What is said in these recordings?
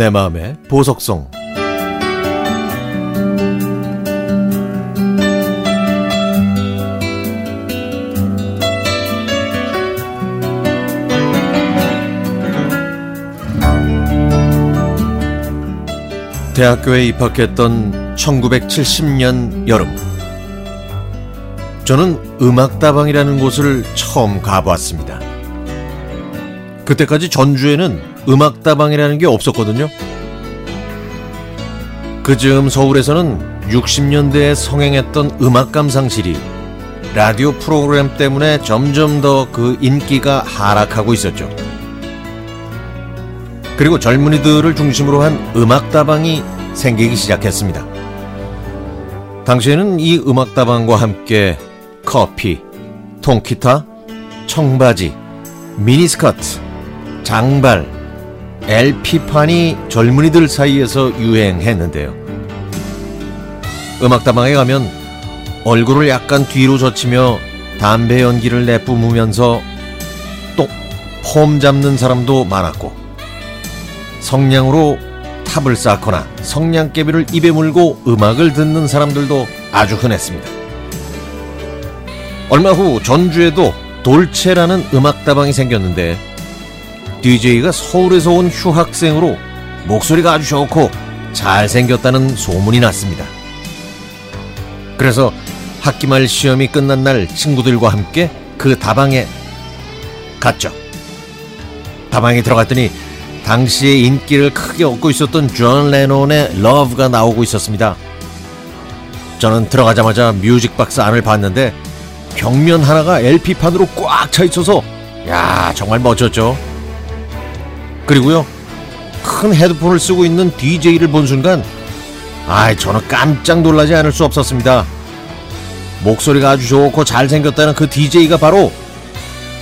내 마음의 보석성 대학교에 입학했던 1970년 여름 저는 음악다방이라는 곳을 처음 가보았습니다. 그때까지 전주에는 음악다방이라는 게 없었거든요. 그 즈음 서울에서는 60년대에 성행했던 음악 감상실이 라디오 프로그램 때문에 점점 더 그 인기가 하락하고 있었죠. 그리고 젊은이들을 중심으로 한 음악다방이 생기기 시작했습니다. 당시에는 이 음악다방과 함께 커피, 통기타, 청바지, 미니스커트, 장발, LP판이 젊은이들 사이에서 유행했는데요. 음악다방에 가면 얼굴을 약간 뒤로 젖히며 담배 연기를 내뿜으면서 또 폼 잡는 사람도 많았고 성냥으로 탑을 쌓거나 성냥개비를 입에 물고 음악을 듣는 사람들도 아주 흔했습니다. 얼마 후 전주에도 돌체라는 음악다방이 생겼는데 DJ가 서울에서 온 휴학생으로 목소리가 아주 좋고 잘생겼다는 소문이 났습니다. 그래서 학기 말 시험이 끝난 날 친구들과 함께 그 다방에 갔죠. 다방에 들어갔더니 당시에 인기를 크게 얻고 있었던 존 레논의 Love가 나오고 있었습니다. 저는 들어가자마자 뮤직박스 안을 봤는데 벽면 하나가 LP판으로 꽉 차 있어서 야 정말 멋졌죠. 그리고요 큰 헤드폰을 쓰고 있는 DJ를 본 순간 아이 저는 깜짝 놀라지 않을 수 없었습니다. 목소리가 아주 좋고 잘생겼다는 그 DJ가 바로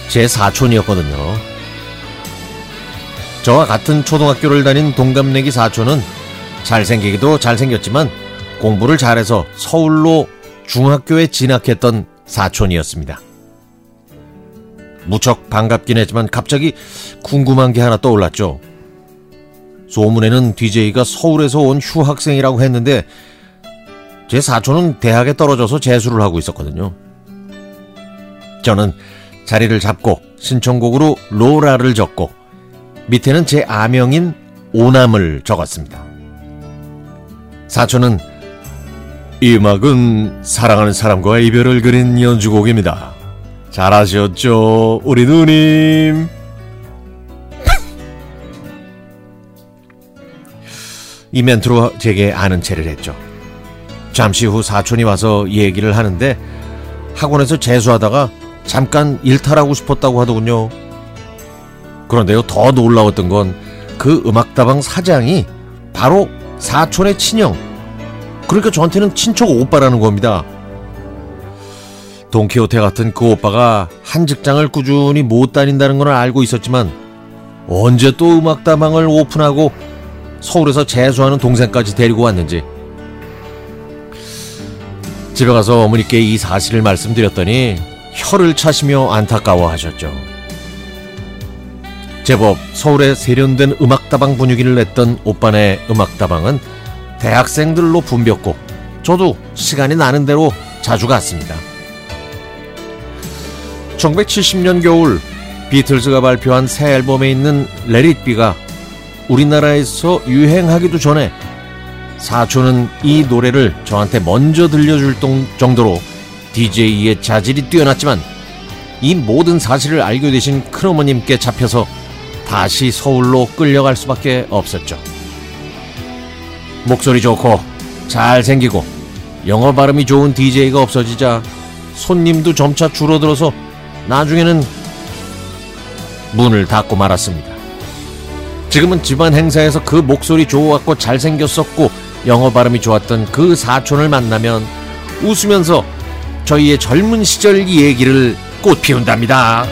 제 사촌이었거든요. 저와 같은 초등학교를 다닌 동갑내기 사촌은 잘생기기도 잘생겼지만 공부를 잘해서 서울로 중학교에 진학했던 사촌이었습니다. 무척 반갑긴 했지만 갑자기 궁금한 게 하나 떠올랐죠. 소문에는 DJ가 서울에서 온 휴학생이라고 했는데 제 사촌은 대학에 떨어져서 재수를 하고 있었거든요. 저는 자리를 잡고 신청곡으로 로라를 적고 밑에는 제 아명인 오남을 적었습니다. 사촌은 이 음악은 사랑하는 사람과 이별을 그린 연주곡입니다. 잘하셨죠, 우리 누님? 이 멘트로 제게 아는 체를 했죠. 잠시 후 사촌이 와서 얘기를 하는데 학원에서 재수하다가 잠깐 일탈하고 싶었다고 하더군요. 그런데요, 더 놀라웠던 건 그 음악다방 사장이 바로 사촌의 친형. 그러니까 저한테는 친척 오빠라는 겁니다. 동키호테 같은 그 오빠가 한 직장을 꾸준히 못 다닌다는 건 알고 있었지만 언제 또 음악다방을 오픈하고 서울에서 재수하는 동생까지 데리고 왔는지 집에 가서 어머니께 이 사실을 말씀드렸더니 혀를 차시며 안타까워 하셨죠. 제법 서울에 세련된 음악다방 분위기를 냈던 오빠네 음악다방은 대학생들로 붐볐고 저도 시간이 나는 대로 자주 갔습니다. 1970년 겨울 비틀즈가 발표한 새 앨범에 있는 레릿비가 우리나라에서 유행하기도 전에 사촌은 이 노래를 저한테 먼저 들려줄 정도로 DJ의 자질이 뛰어났지만 이 모든 사실을 알게 되신 큰어머님께 잡혀서 다시 서울로 끌려갈 수밖에 없었죠. 목소리 좋고 잘생기고 영어 발음이 좋은 DJ가 없어지자 손님도 점차 줄어들어서 나중에는 문을 닫고 말았습니다. 지금은 집안 행사에서 그 목소리 좋았고 잘생겼었고 영어 발음이 좋았던 그 사촌을 만나면 웃으면서 저희의 젊은 시절 얘기를 꽃 피운답니다.